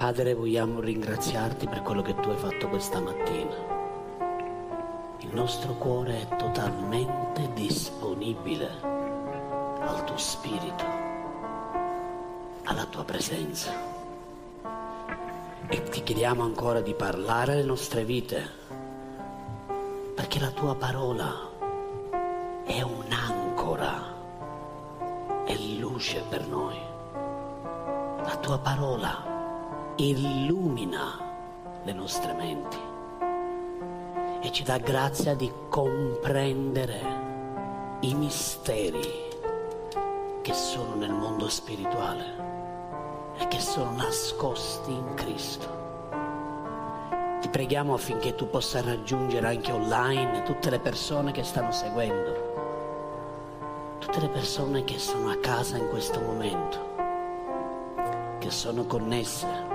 Padre, vogliamo ringraziarti per quello che tu hai fatto questa mattina. Il nostro cuore è totalmente disponibile al tuo spirito, alla tua presenza. E ti chiediamo ancora di parlare alle nostre vite, perché la tua parola è un'ancora, è luce per noi. La tua parola illumina le nostre menti e ci dà grazia di comprendere i misteri che sono nel mondo spirituale e che sono nascosti in Cristo. Ti preghiamo affinché tu possa raggiungere anche online tutte le persone che stanno seguendo, tutte le persone che sono a casa in questo momento, che sono connesse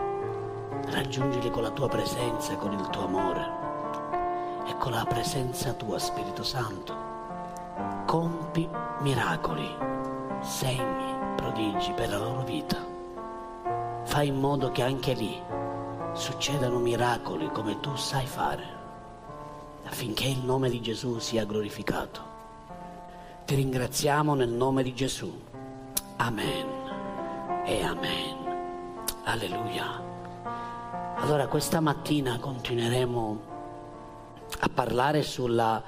raggiungili con la tua presenza, con il tuo amore e con la presenza tua, Spirito Santo. Compi miracoli, segni, prodigi per la loro vita. Fai in modo che anche lì succedano miracoli come tu sai fare, affinché il nome di Gesù sia glorificato. Ti ringraziamo nel nome di Gesù. Amen e amen. Alleluia. Allora questa mattina continueremo a parlare sulla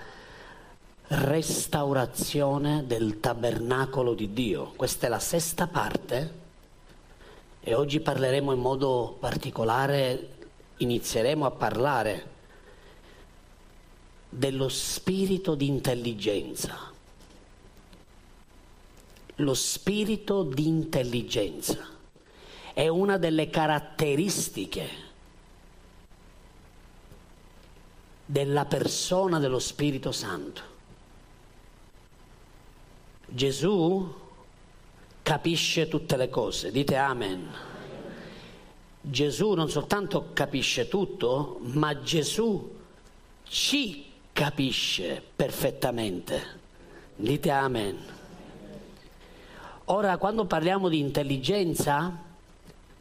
restaurazione del tabernacolo di Dio. Questa è la sesta parte e oggi parleremo in modo particolare, inizieremo a parlare dello spirito di intelligenza. Lo spirito di intelligenza è una delle caratteristiche della persona dello Spirito Santo. Gesù capisce tutte le cose, dite amen. Gesù non soltanto capisce tutto, ma Gesù ci capisce perfettamente. Dite amen. Ora, quando parliamo di intelligenza,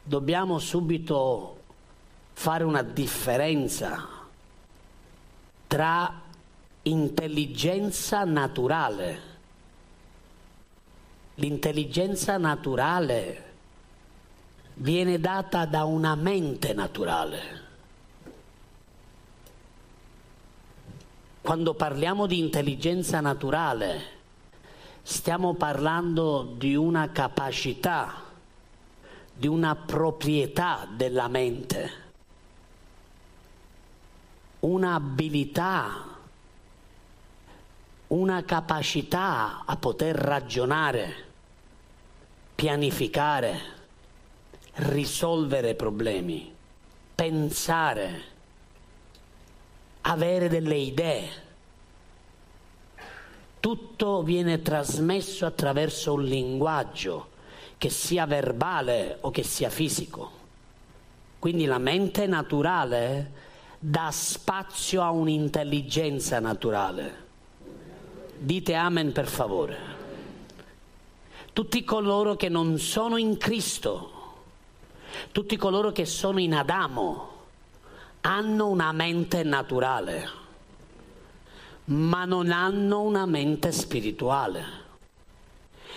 dobbiamo subito fare una differenza tra intelligenza naturale. L'intelligenza naturale viene data da una mente naturale. Quando parliamo di intelligenza naturale, stiamo parlando di una capacità, di una proprietà della mente un'abilità, una capacità a poter ragionare, pianificare, risolvere problemi, pensare, avere delle idee. Tutto viene trasmesso attraverso un linguaggio che sia verbale o che sia fisico. Quindi la mente naturale dà spazio a un'intelligenza naturale. Dite amen per favore. Tutti coloro che non sono in Cristo, tutti coloro che sono in Adamo, hanno una mente naturale, ma non hanno una mente spirituale.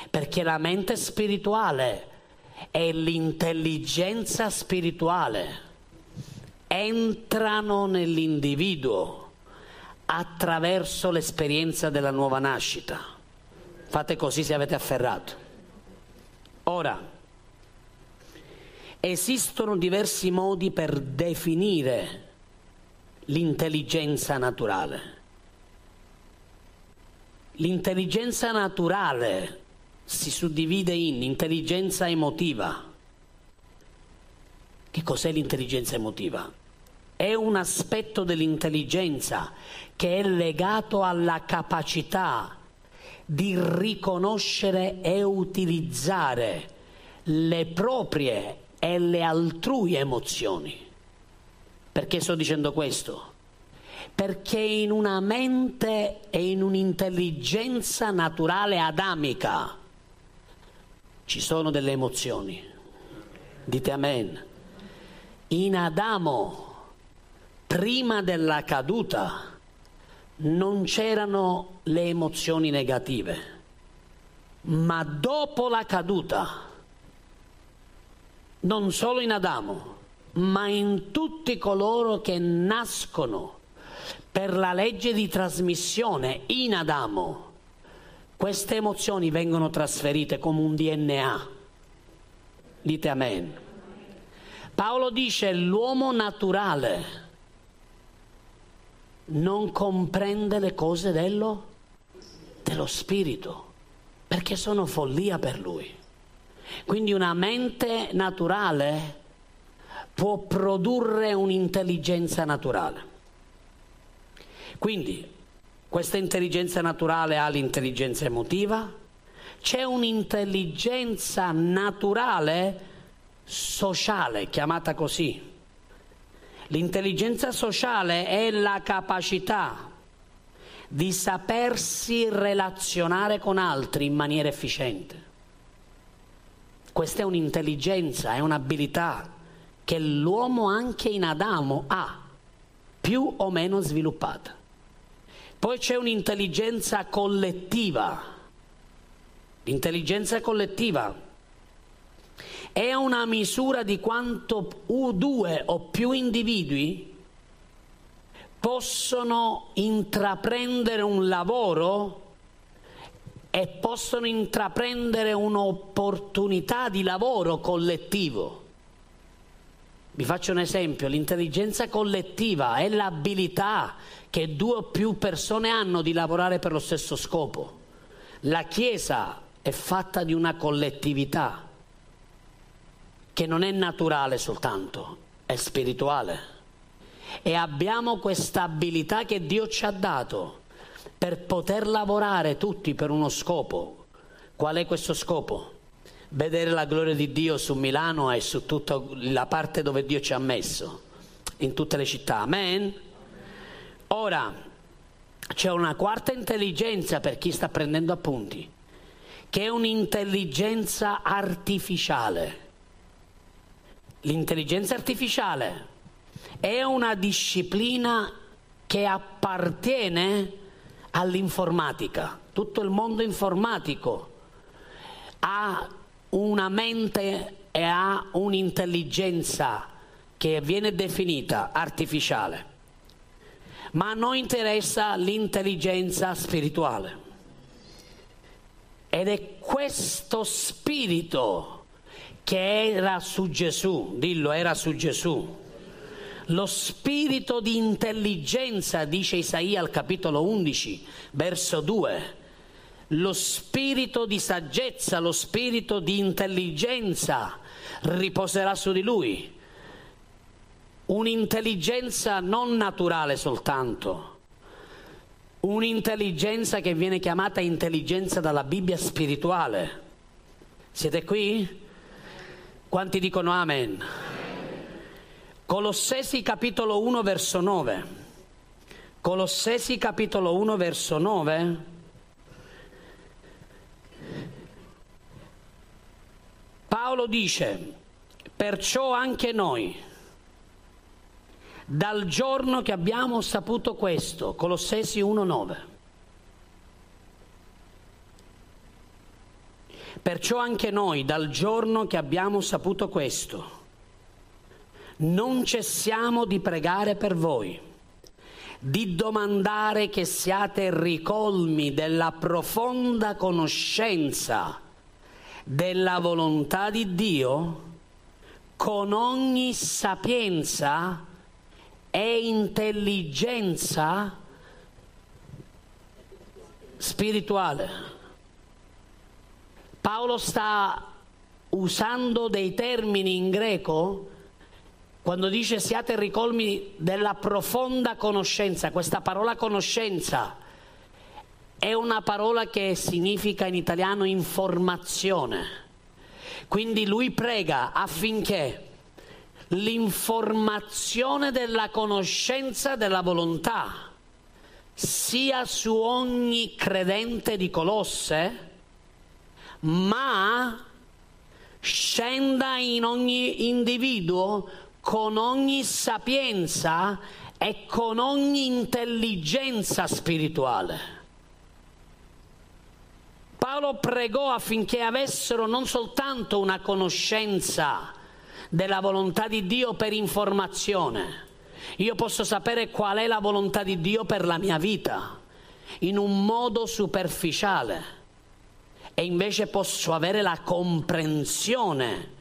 Perché la mente spirituale è l'intelligenza spirituale entrano nell'individuo attraverso l'esperienza della nuova nascita. Fate così se avete afferrato. Ora, esistono diversi modi per definire l'intelligenza naturale. L'intelligenza naturale si suddivide in intelligenza emotiva. Che cos'è l'intelligenza emotiva? È un aspetto dell'intelligenza che è legato alla capacità di riconoscere e utilizzare le proprie e le altrui emozioni. Perché sto dicendo questo? Perché in una mente e in un'intelligenza naturale adamica ci sono delle emozioni. Dite amen In Adamo, prima della caduta, non c'erano le emozioni negative, ma dopo la caduta, non solo in Adamo, ma in tutti coloro che nascono per la legge di trasmissione in Adamo, queste emozioni vengono trasferite come un DNA. Dite amen. Paolo dice l'uomo naturale non comprende le cose dello, dello spirito, perché sono follia per lui. Quindi una mente naturale può produrre un'intelligenza naturale. Quindi questa intelligenza naturale ha l'intelligenza emotiva, c'è un'intelligenza naturale sociale, chiamata così. L'intelligenza sociale è la capacità di sapersi relazionare con altri in maniera efficiente. Questa è un'intelligenza, è un'abilità che l'uomo anche in Adamo ha, più o meno sviluppata. Poi c'è un'intelligenza collettiva. L'intelligenza collettiva è una misura di quanto due o più individui possono intraprendere un lavoro e possono intraprendere un'opportunità di lavoro collettivo. Vi faccio un esempio, l'intelligenza collettiva è l'abilità che due o più persone hanno di lavorare per lo stesso scopo. La Chiesa è fatta di una collettività che non è naturale soltanto, è spirituale. E abbiamo questa abilità che Dio ci ha dato per poter lavorare tutti per uno scopo. Qual è questo scopo? Vedere la gloria di Dio su Milano e su tutta la parte dove Dio ci ha messo, in tutte le città. Amen? Ora, c'è una quarta intelligenza per chi sta prendendo appunti, che è un'intelligenza artificiale. L'intelligenza artificiale è una disciplina che appartiene all'informatica. Tutto il mondo informatico ha una mente e ha un'intelligenza che viene definita artificiale. Ma a noi interessa l'intelligenza spirituale. Ed è questo spirito che era su Gesù, dillo, era su Gesù lo spirito di intelligenza, dice Isaia al capitolo 11, verso 2, lo spirito di saggezza, lo spirito di intelligenza riposerà su di lui. Un'intelligenza non naturale soltanto, un'intelligenza che viene chiamata intelligenza dalla Bibbia spirituale. Siete qui? Quanti dicono amen? Colossesi capitolo 1 verso 9. Colossesi capitolo 1 verso 9. Paolo dice, perciò anche noi, dal giorno che abbiamo saputo questo, Colossesi 1.9, perciò anche noi, dal giorno che abbiamo saputo questo, non cessiamo di pregare per voi, di domandare che siate ricolmi della profonda conoscenza della volontà di Dio con ogni sapienza e intelligenza spirituale. Paolo sta usando dei termini in greco quando dice siate ricolmi della profonda conoscenza, questa parola conoscenza è una parola che significa in italiano informazione. Quindi lui prega affinché l'informazione della conoscenza della volontà sia su ogni credente di Colosse, ma scenda in ogni individuo con ogni sapienza e con ogni intelligenza spirituale. Paolo pregò affinché avessero non soltanto una conoscenza della volontà di Dio per informazione, io posso sapere qual è la volontà di Dio per la mia vita in un modo superficiale e invece posso avere la comprensione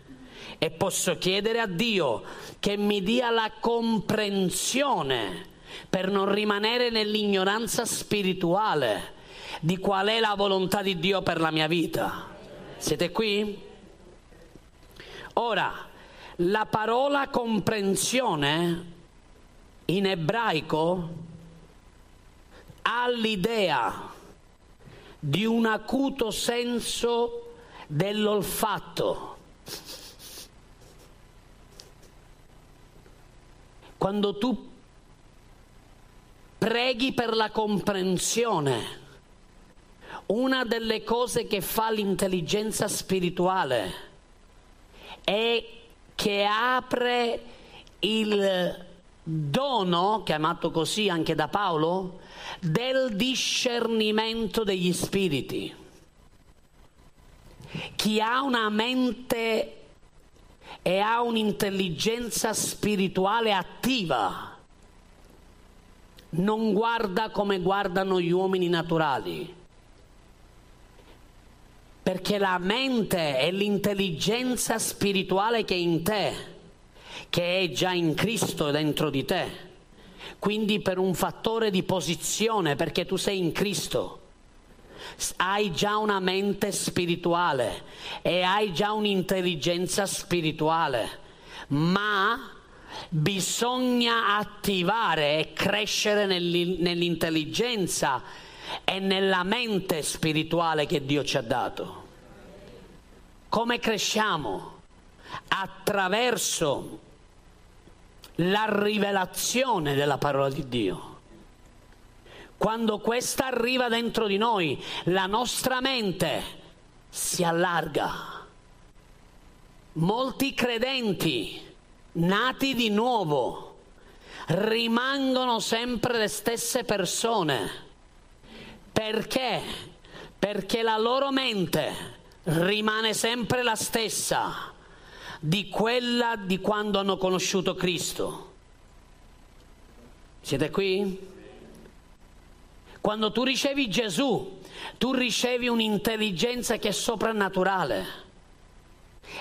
e posso chiedere a Dio che mi dia la comprensione per non rimanere nell'ignoranza spirituale di qual è la volontà di Dio per la mia vita. Siete qui? Ora, la parola comprensione in ebraico ha l'idea di un acuto senso dell'olfatto. Quando tu preghi per la comprensione, una delle cose che fa l'intelligenza spirituale è che apre il dono, chiamato così anche da Paolo, del discernimento degli spiriti. Chi ha una mente e ha un'intelligenza spirituale attiva non guarda come guardano gli uomini naturali, perché la mente è l'intelligenza spirituale che è in te, che è già in Cristo dentro di te quindi per un fattore di posizione, perché tu sei in Cristo. Hai già una mente spirituale e hai già un'intelligenza spirituale, ma bisogna attivare e crescere nell'intelligenza e nella mente spirituale che Dio ci ha dato. Come cresciamo? Attraverso la rivelazione della parola di Dio. Quando questa arriva dentro di noi, la nostra mente si allarga. Molti credenti nati di nuovo rimangono sempre le stesse persone. Perché? Perché la loro mente rimane sempre la stessa di quella di quando hanno conosciuto Cristo. Siete qui? Quando tu ricevi Gesù, tu ricevi un'intelligenza che è soprannaturale.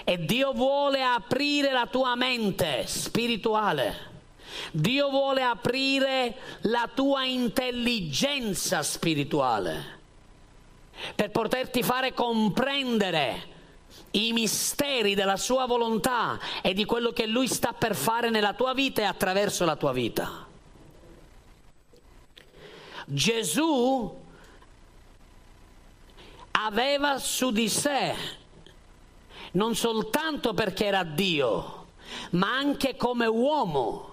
E Dio vuole aprire la tua mente spirituale. Dio vuole aprire la tua intelligenza spirituale per poterti fare comprendere i misteri della sua volontà e di quello che lui sta per fare nella tua vita e attraverso la tua vita. Gesù aveva su di sé, non soltanto perché era Dio, ma anche come uomo.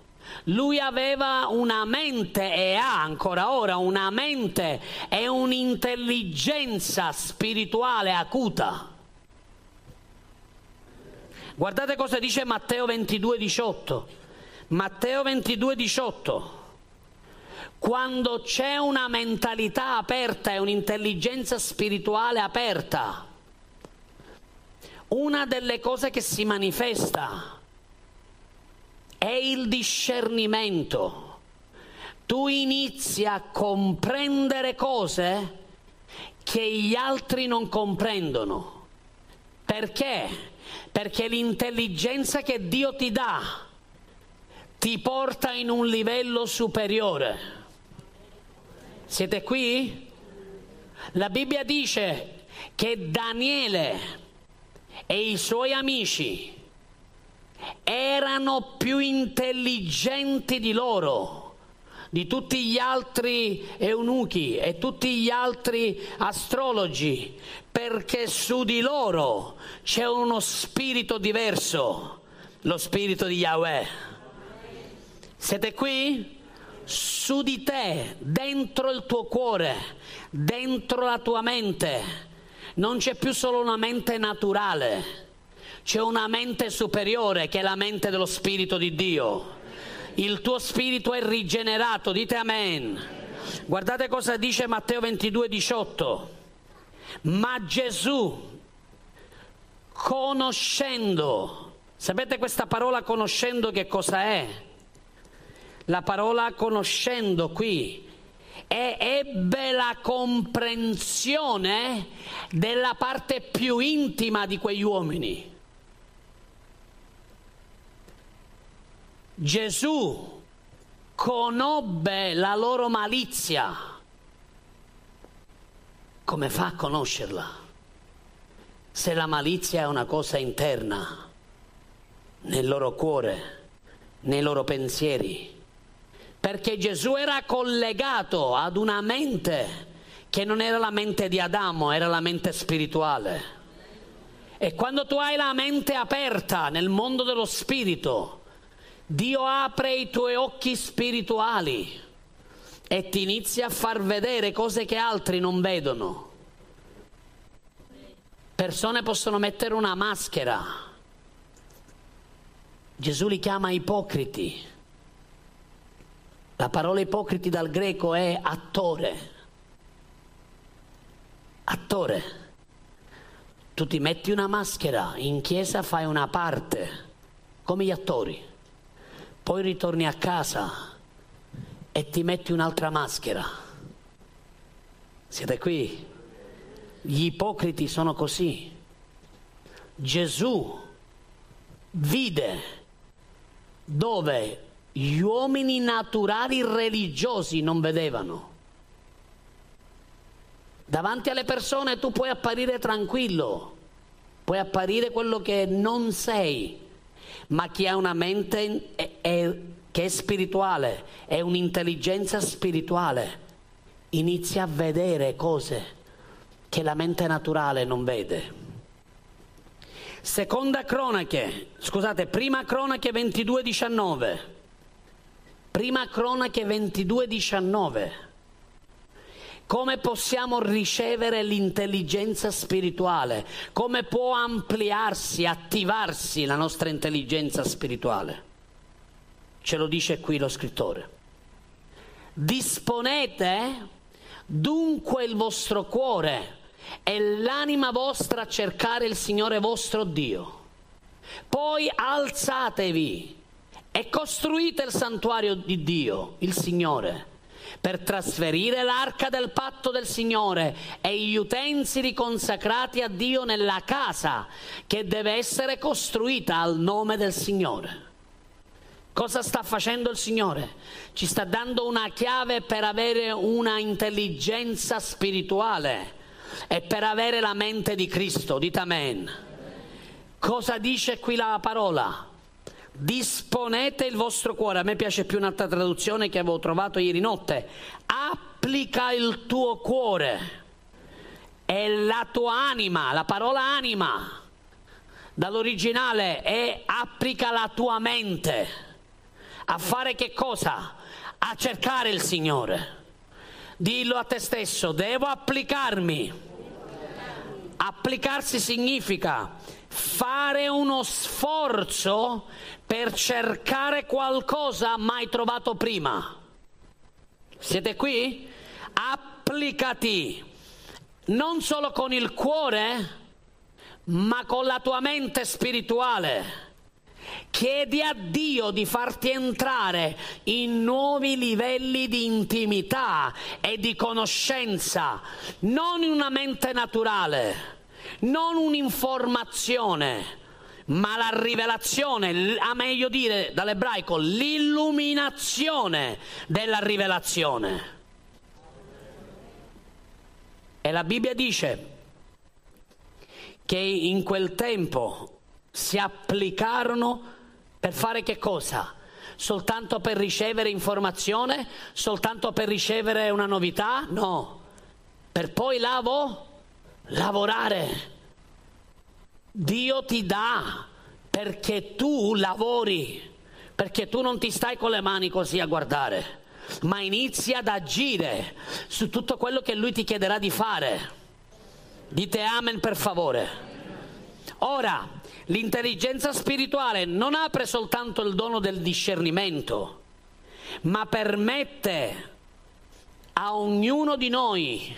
Lui aveva una mente e ha ancora ora una mente e un'intelligenza spirituale acuta. Guardate cosa dice Matteo 22, 18. Matteo 22, 18. Quando c'è una mentalità aperta e un'intelligenza spirituale aperta, una delle cose che si manifesta è il discernimento. Tu inizi a comprendere cose che gli altri non comprendono. Perché? Perché l'intelligenza che Dio ti dà ti porta in un livello superiore. Siete qui? La Bibbia dice che Daniele e i suoi amici erano più intelligenti di loro di tutti gli altri eunuchi e tutti gli altri astrologi, perché su di loro c'è uno spirito diverso, lo spirito di Yahweh. Siete qui? Su di te, dentro il tuo cuore, dentro la tua mente, non c'è più solo una mente naturale, C'è una mente superiore che è la mente dello Spirito di Dio. Il tuo spirito è rigenerato, dite amen. Guardate cosa dice Matteo 22, 18. Ma Gesù, conoscendo, sapete questa parola conoscendo che cosa è? La parola conoscendo qui e ebbe la comprensione della parte più intima di quegli uomini. Gesù conobbe la loro malizia. Come fa a conoscerla? Se la malizia è una cosa interna, nel loro cuore, nei loro pensieri. Perché Gesù era collegato ad una mente che non era la mente di Adamo, era la mente spirituale. E quando tu hai la mente aperta nel mondo dello spirito, Dio apre i tuoi occhi spirituali e ti inizia a far vedere cose che altri non vedono. Persone possono mettere una maschera. Gesù li chiama ipocriti. La parola ipocriti dal greco è attore. Attore. Tu ti metti una maschera, in chiesa fai una parte, come gli attori poi ritorni a casa e ti metti un'altra maschera. Siete qui? Gli ipocriti sono così. Gesù vide dove gli uomini naturali religiosi non vedevano. Davanti alle persone tu puoi apparire tranquillo, puoi apparire quello che non sei, ma chi ha una mente è, che è spirituale, è un'intelligenza spirituale, inizia a vedere cose che la mente naturale non vede. Seconda cronache, scusate, prima cronache 22-19. Prima cronache 22-19 come possiamo ricevere l'intelligenza spirituale, come può ampliarsi, attivarsi la nostra intelligenza spirituale. Ce lo dice qui lo scrittore. Disponete dunque il vostro cuore e l'anima vostra a cercare il Signore vostro Dio. Poi alzatevi e costruite il santuario di Dio, il Signore per trasferire l'arca del patto del Signore e gli utensili consacrati a Dio nella casa che deve essere costruita al nome del Signore. Cosa sta facendo il Signore? Ci sta dando una chiave per avere una intelligenza spirituale e per avere la mente di Cristo. Dite amen. Cosa dice qui la parola? disponete il vostro cuore, a me piace più un'altra traduzione che avevo trovato ieri notte, applica il tuo cuore e la tua anima, la parola anima dall'originale è applica la tua mente a fare che cosa? A cercare il Signore. Dillo a te stesso, devo applicarmi. Applicarsi significa fare uno sforzo per cercare qualcosa mai trovato prima. Siete qui? Applicati non solo con il cuore, ma con la tua mente spirituale. Chiedi a Dio di farti entrare in nuovi livelli di intimità e di conoscenza, non in una mente naturale non un'informazione, ma la rivelazione, a meglio dire dall'ebraico, l'illuminazione della rivelazione. E la Bibbia dice che in quel tempo si applicarono per fare che cosa? Soltanto per ricevere informazione? Soltanto per ricevere una novità? No. Per poi lavo? lavorare. Dio ti dà perché tu lavori, perché tu non ti stai con le mani così a guardare, ma inizi ad agire su tutto quello che Lui ti chiederà di fare. Dite amen per favore. Ora, L'intelligenza spirituale non apre soltanto il dono del discernimento, ma permette a ognuno di noi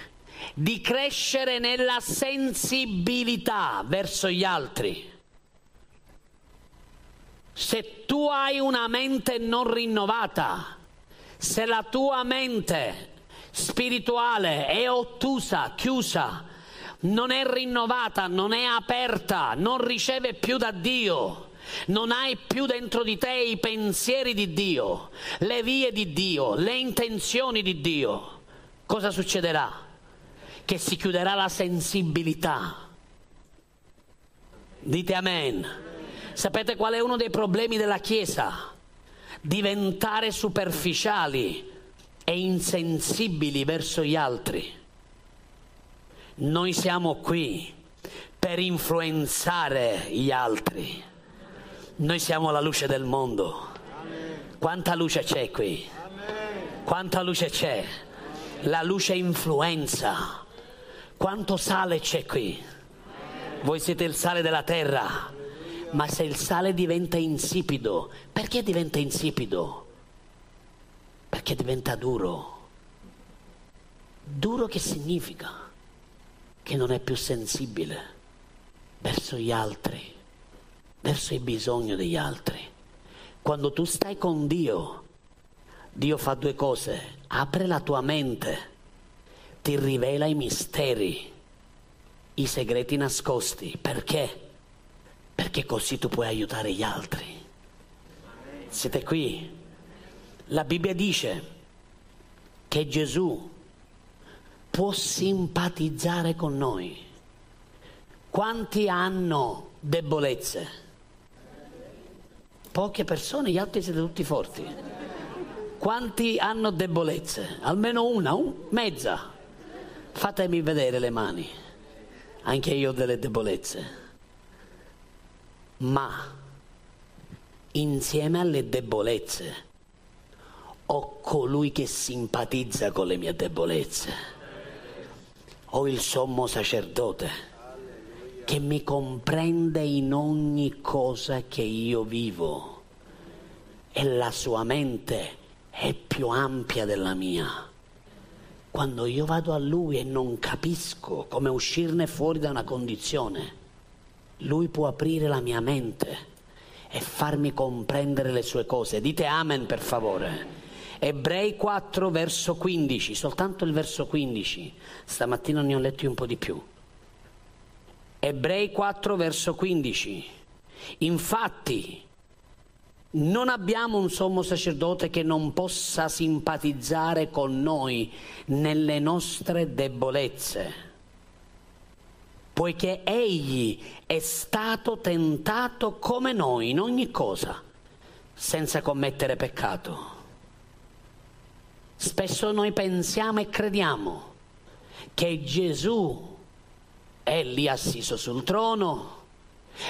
di crescere nella sensibilità verso gli altri. Se tu hai una mente non rinnovata, se la tua mente spirituale è ottusa, chiusa, non è rinnovata, non è aperta, non riceve più da Dio, non hai più dentro di te i pensieri di Dio, le vie di Dio, le intenzioni di Dio, cosa succederà? Che si chiuderà la sensibilità. Dite amen. Sapete qual è uno dei problemi della Chiesa? Diventare superficiali e insensibili verso gli altri. Noi siamo qui per influenzare gli altri. Noi siamo la luce del mondo. Quanta luce c'è qui? Quanta luce c'è? La luce influenza. Quanto sale c'è qui? Voi siete il sale della terra, ma se il sale diventa insipido, perché diventa insipido? Perché diventa duro. Duro che significa? Che non è più sensibile verso gli altri, verso il bisogno degli altri. Quando tu stai con Dio, Dio fa due cose, apre la tua mente, ti rivela i misteri, i segreti nascosti. Perché? Perché così tu puoi aiutare gli altri. Siete qui? La Bibbia dice che Gesù può simpatizzare con noi. Quanti hanno debolezze? Poche persone, gli altri siete tutti forti. Quanti hanno debolezze? Almeno una, un, mezza. Fatemi vedere le mani. Anche io ho delle debolezze. Ma insieme alle debolezze ho colui che simpatizza con le mie debolezze ho il sommo sacerdote che mi comprende in ogni cosa che io vivo e la sua mente è più ampia della mia. Quando io vado a lui e non capisco come uscirne fuori da una condizione, lui può aprire la mia mente e farmi comprendere le sue cose. Dite amen per favore. Ebrei 4 verso 15, soltanto il verso 15, stamattina ne ho letti un po' di più. Ebrei 4 verso 15, infatti non abbiamo un sommo sacerdote che non possa simpatizzare con noi nelle nostre debolezze, poiché egli è stato tentato come noi in ogni cosa, senza commettere peccato. Spesso noi pensiamo e crediamo che Gesù è lì assiso sul trono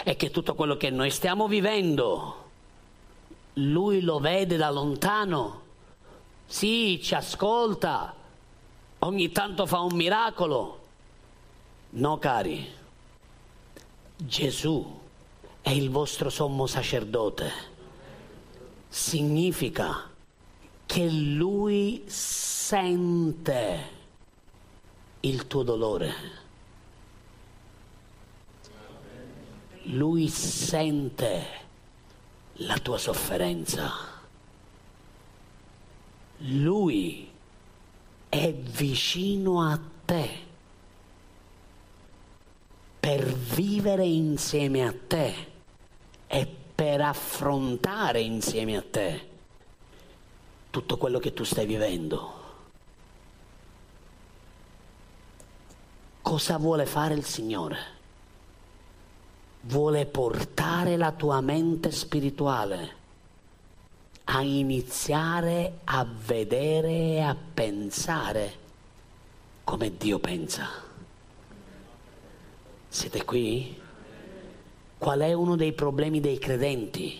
e che tutto quello che noi stiamo vivendo, lui lo vede da lontano, sì, ci ascolta, ogni tanto fa un miracolo. No, cari, Gesù è il vostro sommo sacerdote. Significa che lui sente il tuo dolore. Lui sente la tua sofferenza. Lui è vicino a te per vivere insieme a te e per affrontare insieme a te tutto quello che tu stai vivendo. Cosa vuole fare il Signore? Vuole portare la tua mente spirituale a iniziare a vedere e a pensare come Dio pensa. Siete qui? Qual è uno dei problemi dei credenti?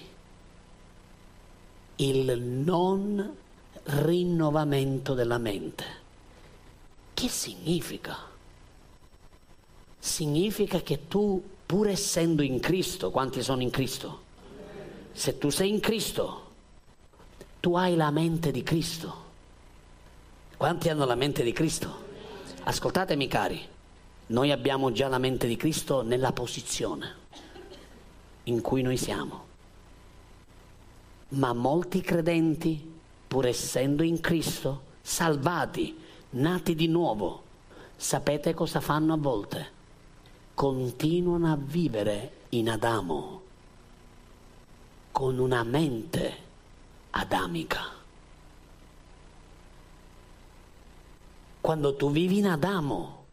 Il non rinnovamento della mente. Che significa? Significa che tu pur essendo in Cristo, quanti sono in Cristo? Se tu sei in Cristo, tu hai la mente di Cristo. Quanti hanno la mente di Cristo? Ascoltatemi cari, noi abbiamo già la mente di Cristo nella posizione in cui noi siamo. Ma molti credenti, pur essendo in Cristo, salvati, nati di nuovo, sapete cosa fanno a volte? Continuano a vivere in Adamo con una mente adamica. Quando tu vivi in Adamo,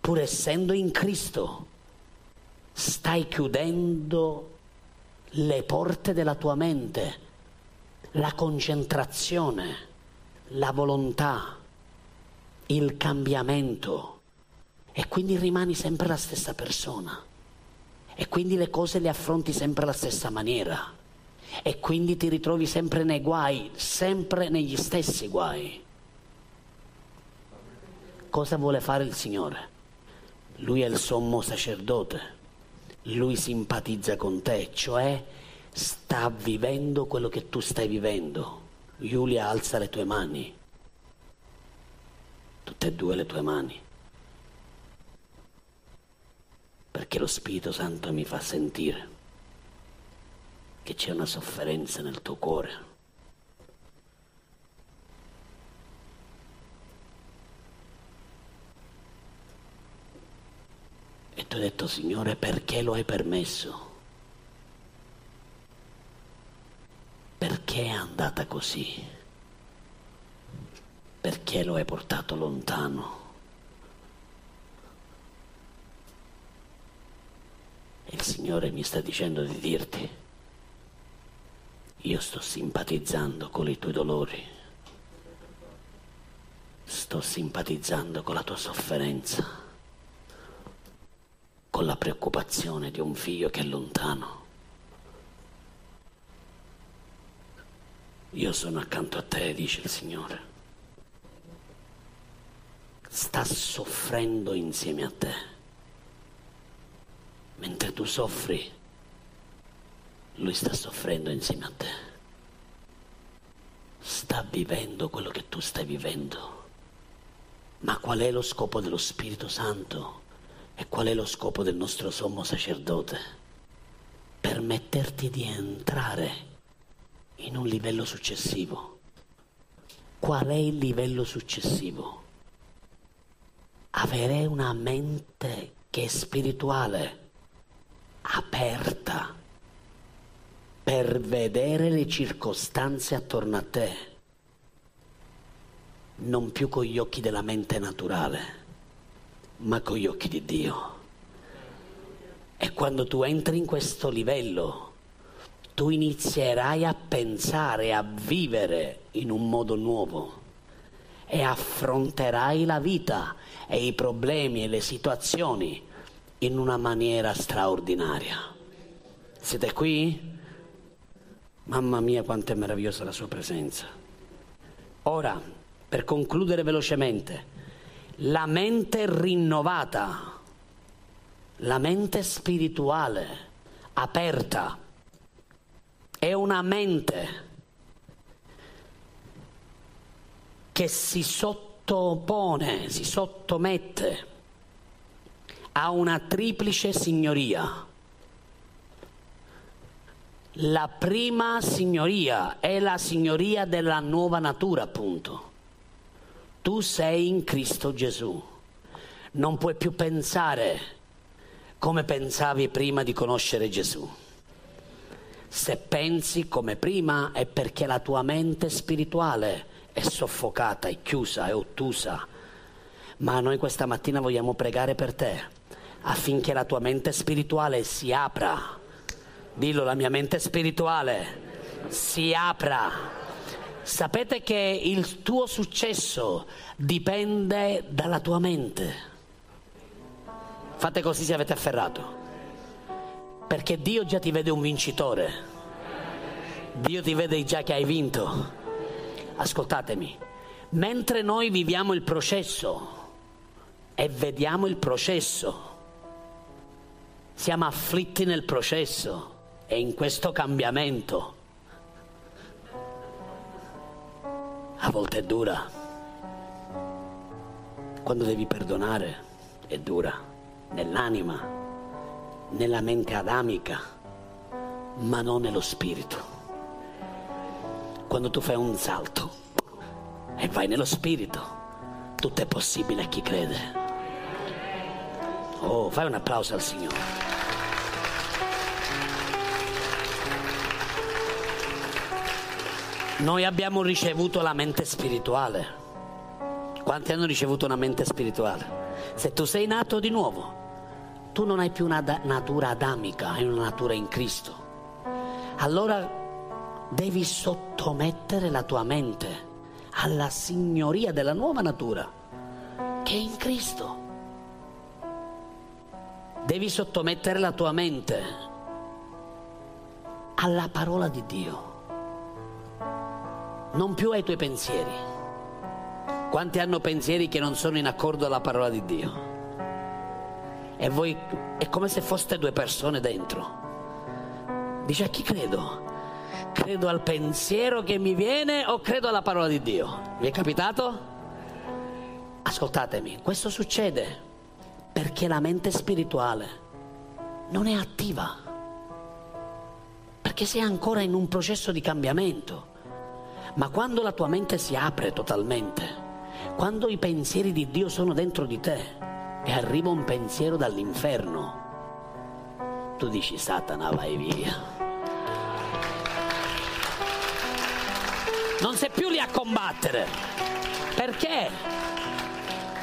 pur essendo in Cristo, stai chiudendo le porte della tua mente, la concentrazione, la volontà, il cambiamento e quindi rimani sempre la stessa persona e quindi le cose le affronti sempre alla stessa maniera e quindi ti ritrovi sempre nei guai, sempre negli stessi guai. Cosa vuole fare il Signore? Lui è il sommo sacerdote, lui simpatizza con te, cioè sta vivendo quello che tu stai vivendo. Giulia alza le tue mani, tutte e due le tue mani, perché lo Spirito Santo mi fa sentire che c'è una sofferenza nel tuo cuore. E tu hai detto, Signore, perché lo hai permesso? Perché è andata così? Perché lo hai portato lontano? Il Signore mi sta dicendo di dirti, io sto simpatizzando con i tuoi dolori, sto simpatizzando con la tua sofferenza, con la preoccupazione di un figlio che è lontano. Io sono accanto a te, dice il Signore. Sta soffrendo insieme a te. Mentre tu soffri, lui sta soffrendo insieme a te. Sta vivendo quello che tu stai vivendo. Ma qual è lo scopo dello Spirito Santo? E qual è lo scopo del nostro sommo sacerdote? Permetterti di entrare in un livello successivo. Qual è il livello successivo? Avere una mente che è spirituale, aperta per vedere le circostanze attorno a te, non più con gli occhi della mente naturale, ma con gli occhi di Dio. E quando tu entri in questo livello, tu inizierai a pensare, a vivere in un modo nuovo e affronterai la vita e i problemi e le situazioni in una maniera straordinaria. Siete qui? Mamma mia quanto è meravigliosa la sua presenza. Ora, per concludere velocemente, la mente rinnovata, la mente spirituale, aperta, è una mente che si sottopone, si sottomette a una triplice signoria la prima signoria è la signoria della nuova natura, appunto. Tu sei in Cristo Gesù. Non puoi più pensare come pensavi prima di conoscere Gesù. Se pensi come prima è perché la tua mente spirituale è soffocata, è chiusa, è ottusa. Ma noi questa mattina vogliamo pregare per te affinché la tua mente spirituale si apra dillo la mia mente spirituale si apra. Sapete che il tuo successo dipende dalla tua mente. Fate così se avete afferrato. Perché Dio già ti vede un vincitore. Dio ti vede già che hai vinto. Ascoltatemi, mentre noi viviamo il processo e vediamo il processo, siamo afflitti nel processo e in questo cambiamento. A volte è dura. Quando devi perdonare è dura, nell'anima, nella mente adamica, ma non nello spirito. Quando tu fai un salto e vai nello spirito, tutto è possibile a chi crede. Oh, fai un applauso al Signore. Noi abbiamo ricevuto la mente spirituale. Quanti hanno ricevuto una mente spirituale? Se tu sei nato di nuovo, tu non hai più una natura adamica, hai una natura in Cristo. Allora devi sottomettere la tua mente alla signoria della nuova natura che è in Cristo. Devi sottomettere la tua mente alla parola di Dio, non più ai tuoi pensieri. Quanti hanno pensieri che non sono in accordo alla parola di Dio? E voi è come se foste due persone dentro. Dice a chi credo? Credo al pensiero che mi viene o credo alla parola di Dio? Vi è capitato? Ascoltatemi, questo succede perché la mente spirituale non è attiva, perché sei ancora in un processo di cambiamento. Ma quando la tua mente si apre totalmente, quando i pensieri di Dio sono dentro di te e arriva un pensiero dall'inferno, tu dici Satana vai via. Non sei più lì a combattere. Perché?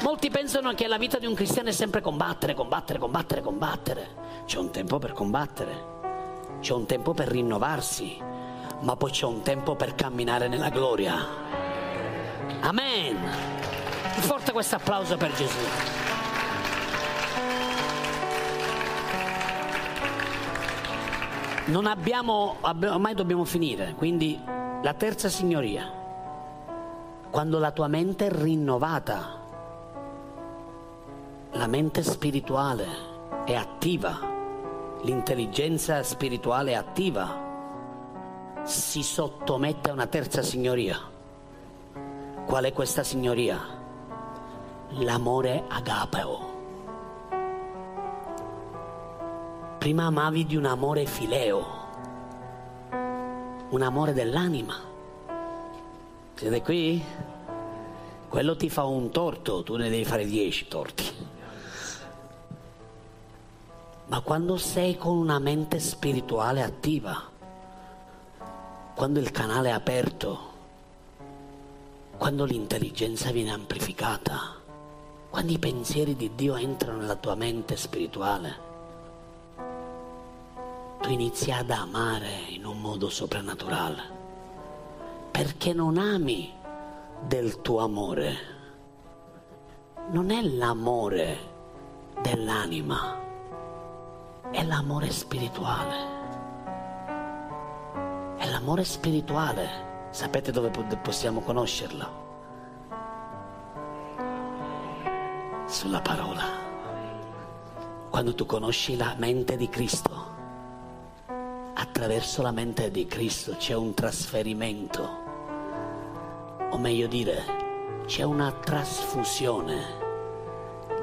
Molti pensano che la vita di un cristiano è sempre combattere, combattere, combattere, combattere. C'è un tempo per combattere, c'è un tempo per rinnovarsi, ma poi c'è un tempo per camminare nella gloria. Amen. Forte questo applauso per Gesù. Non abbiamo, ormai dobbiamo finire, quindi la terza signoria, quando la tua mente è rinnovata la mente spirituale è attiva, l'intelligenza spirituale è attiva, si sottomette a una terza signoria. Qual è questa signoria? L'amore agapeo. Prima amavi di un amore fileo, un amore dell'anima. Siete qui? Quello ti fa un torto, tu ne devi fare dieci torti. Ma quando sei con una mente spirituale attiva, quando il canale è aperto, quando l'intelligenza viene amplificata, quando i pensieri di Dio entrano nella tua mente spirituale, tu inizi ad amare in un modo soprannaturale, perché non ami del tuo amore, non è l'amore dell'anima è l'amore spirituale. È l'amore spirituale. Sapete dove possiamo conoscerlo? Sulla parola. Quando tu conosci la mente di Cristo, attraverso la mente di Cristo c'è un trasferimento, o meglio dire, c'è una trasfusione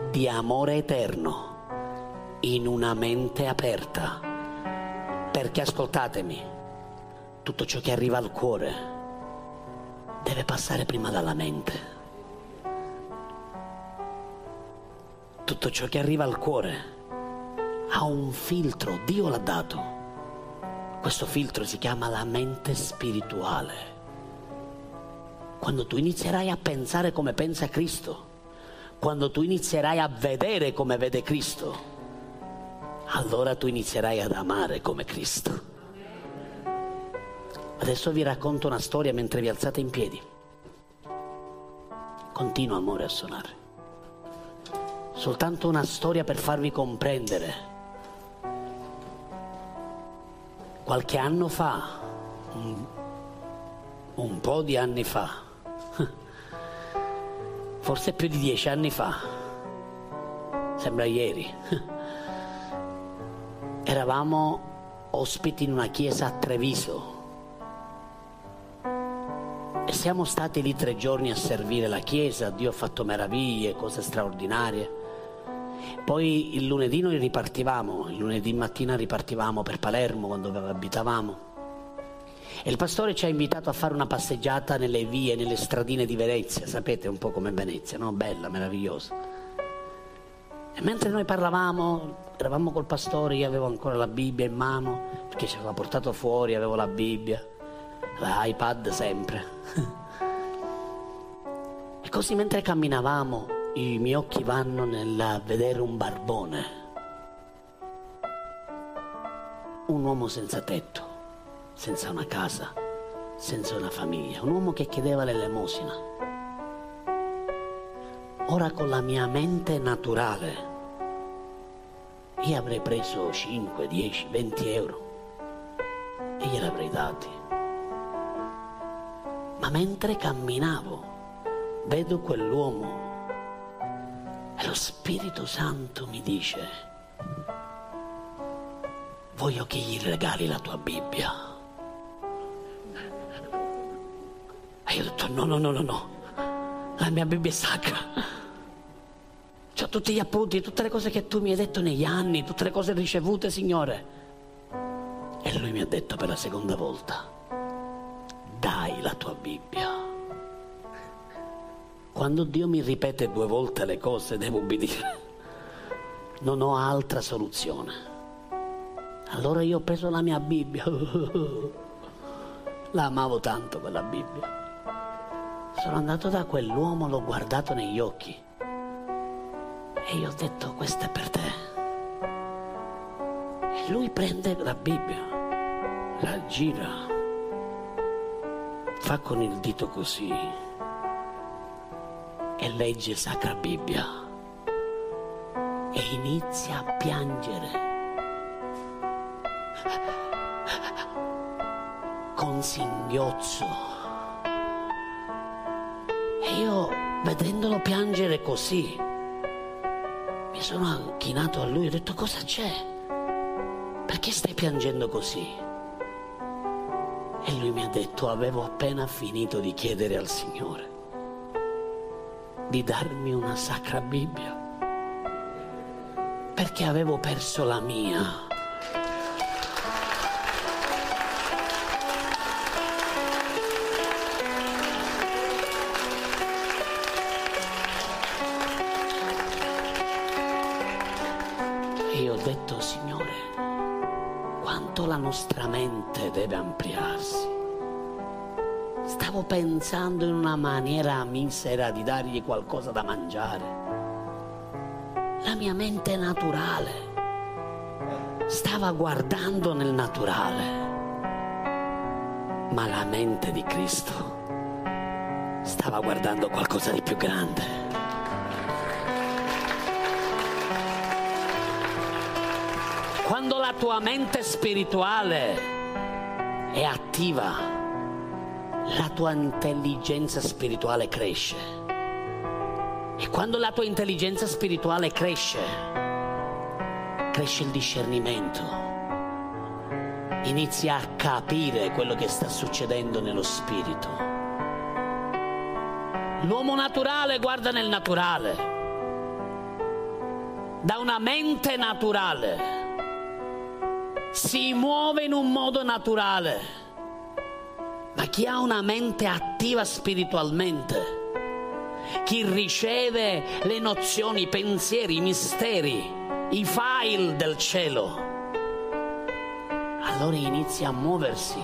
di amore eterno in una mente aperta. Perché ascoltatemi, tutto ciò che arriva al cuore deve passare prima dalla mente. Tutto ciò che arriva al cuore ha un filtro, Dio l'ha dato. Questo filtro si chiama la mente spirituale. Quando tu inizierai a pensare come pensa Cristo, quando tu inizierai a vedere come vede Cristo, allora tu inizierai ad amare come Cristo. Adesso vi racconto una storia mentre vi alzate in piedi. Continua amore a suonare. Soltanto una storia per farvi comprendere. Qualche anno fa, un, un po' di anni fa, forse più di dieci anni fa, sembra ieri eravamo ospiti in una chiesa a Treviso e siamo stati lì tre giorni a servire la chiesa, Dio ha fatto meraviglie, cose straordinarie. Poi il lunedì noi ripartivamo, il lunedì mattina ripartivamo per Palermo quando abitavamo. E il pastore ci ha invitato a fare una passeggiata nelle vie, nelle stradine di Venezia, sapete un po' come Venezia, no? Bella, meravigliosa. E mentre noi parlavamo, eravamo col pastore, io avevo ancora la Bibbia in mano, perché ci aveva portato fuori, avevo la Bibbia, l'iPad sempre. e così mentre camminavamo, i miei occhi vanno nel vedere un barbone, un uomo senza tetto, senza una casa, senza una famiglia, un uomo che chiedeva l'elemosina. Ora con la mia mente naturale io avrei preso 5, 10, 20 euro e glieli avrei dati. Ma mentre camminavo vedo quell'uomo e lo Spirito Santo mi dice, voglio che gli regali la tua Bibbia. E io ho detto no, no, no, no, no, la mia Bibbia è sacra Ho tutti gli appunti, tutte le cose che tu mi hai detto negli anni, tutte le cose ricevute, Signore. E lui mi ha detto per la seconda volta, dai la tua Bibbia. Quando Dio mi ripete due volte le cose, devo obbedire. Non ho altra soluzione. Allora io ho preso la mia Bibbia. La amavo tanto quella Bibbia. Sono andato da quell'uomo, l'ho guardato negli occhi e io ho detto, questa è per te. E lui prende la Bibbia, la gira, fa con il dito così e legge Sacra Bibbia e inizia a piangere. Con singhiozzo. E io vedendolo piangere così, mi sono chinato a lui e ho detto cosa c'è? Perché stai piangendo così? E lui mi ha detto avevo appena finito di chiedere al Signore di darmi una sacra Bibbia perché avevo perso la mia. Pensando in una maniera misera di dargli qualcosa da mangiare. La mia mente naturale stava guardando nel naturale, ma la mente di Cristo stava guardando qualcosa di più grande. Quando la tua mente spirituale è attiva, la tua intelligenza spirituale cresce. E quando la tua intelligenza spirituale cresce, cresce il discernimento. Inizi a capire quello che sta succedendo nello spirito. L'uomo naturale guarda nel naturale, da una mente naturale si muove in un modo naturale, ma chi ha una mente attiva spiritualmente, chi riceve le nozioni, i pensieri, i misteri, i file del cielo, allora inizia a muoversi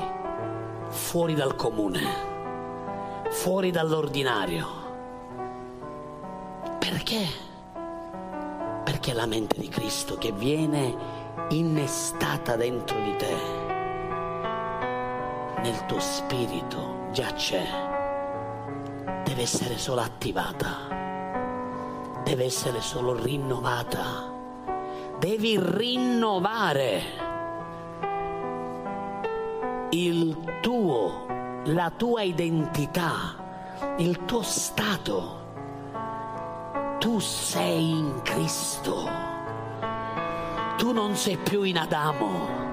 fuori dal comune, fuori dall'ordinario. Perché? Perché la mente di Cristo che viene innestata dentro di te, nel tuo spirito già c'è, deve essere solo attivata, deve essere solo rinnovata, devi rinnovare il tuo, la tua identità, il tuo stato. Tu sei in Cristo. Tu non sei più in Adamo,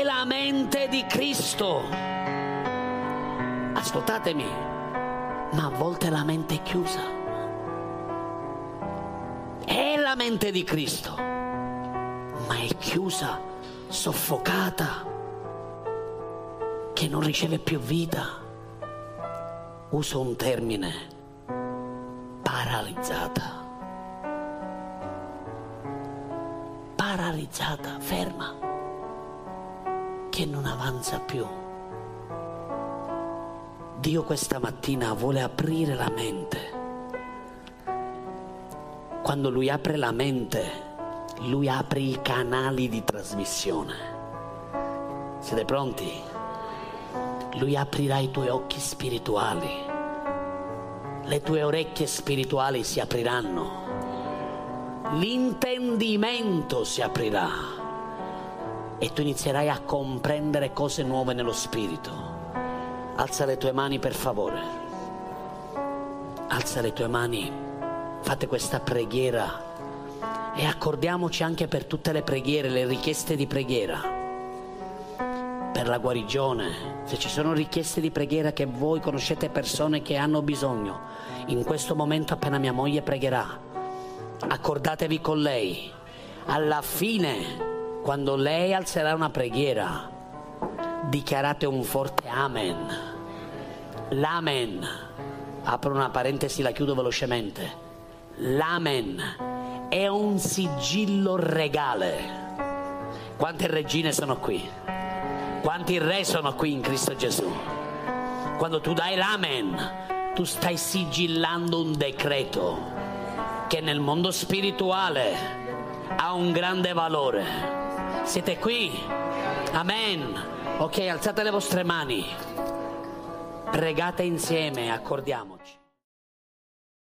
hai la mente di Cristo. Ascoltatemi, ma a volte la mente è chiusa. È la mente di Cristo, ma è chiusa, soffocata, che non riceve più vita. Uso un termine, paralizzata. paralizzata, ferma, che non avanza più. Dio questa mattina vuole aprire la mente. Quando Lui apre la mente, Lui apre i canali di trasmissione. Siete pronti? Lui aprirà i tuoi occhi spirituali. Le tue orecchie spirituali si apriranno l'intendimento si aprirà e tu inizierai a comprendere cose nuove nello spirito. Alza le tue mani per favore. Alza le tue mani. Fate questa preghiera e accordiamoci anche per tutte le preghiere, le richieste di preghiera. Per la guarigione, se ci sono richieste di preghiera che voi conoscete persone che hanno bisogno, in questo momento appena mia moglie pregherà, accordatevi con lei. Alla fine, quando lei alzerà una preghiera, dichiarate un forte amen. L'amen, apro una parentesi, la chiudo velocemente. L'amen è un sigillo regale. Quante regine sono qui? Quanti re sono qui in Cristo Gesù? Quando tu dai l'amen, tu stai sigillando un decreto che nel mondo spirituale ha un grande valore. Siete qui? Amen. Ok, alzate le vostre mani. Pregate insieme, accordiamoci.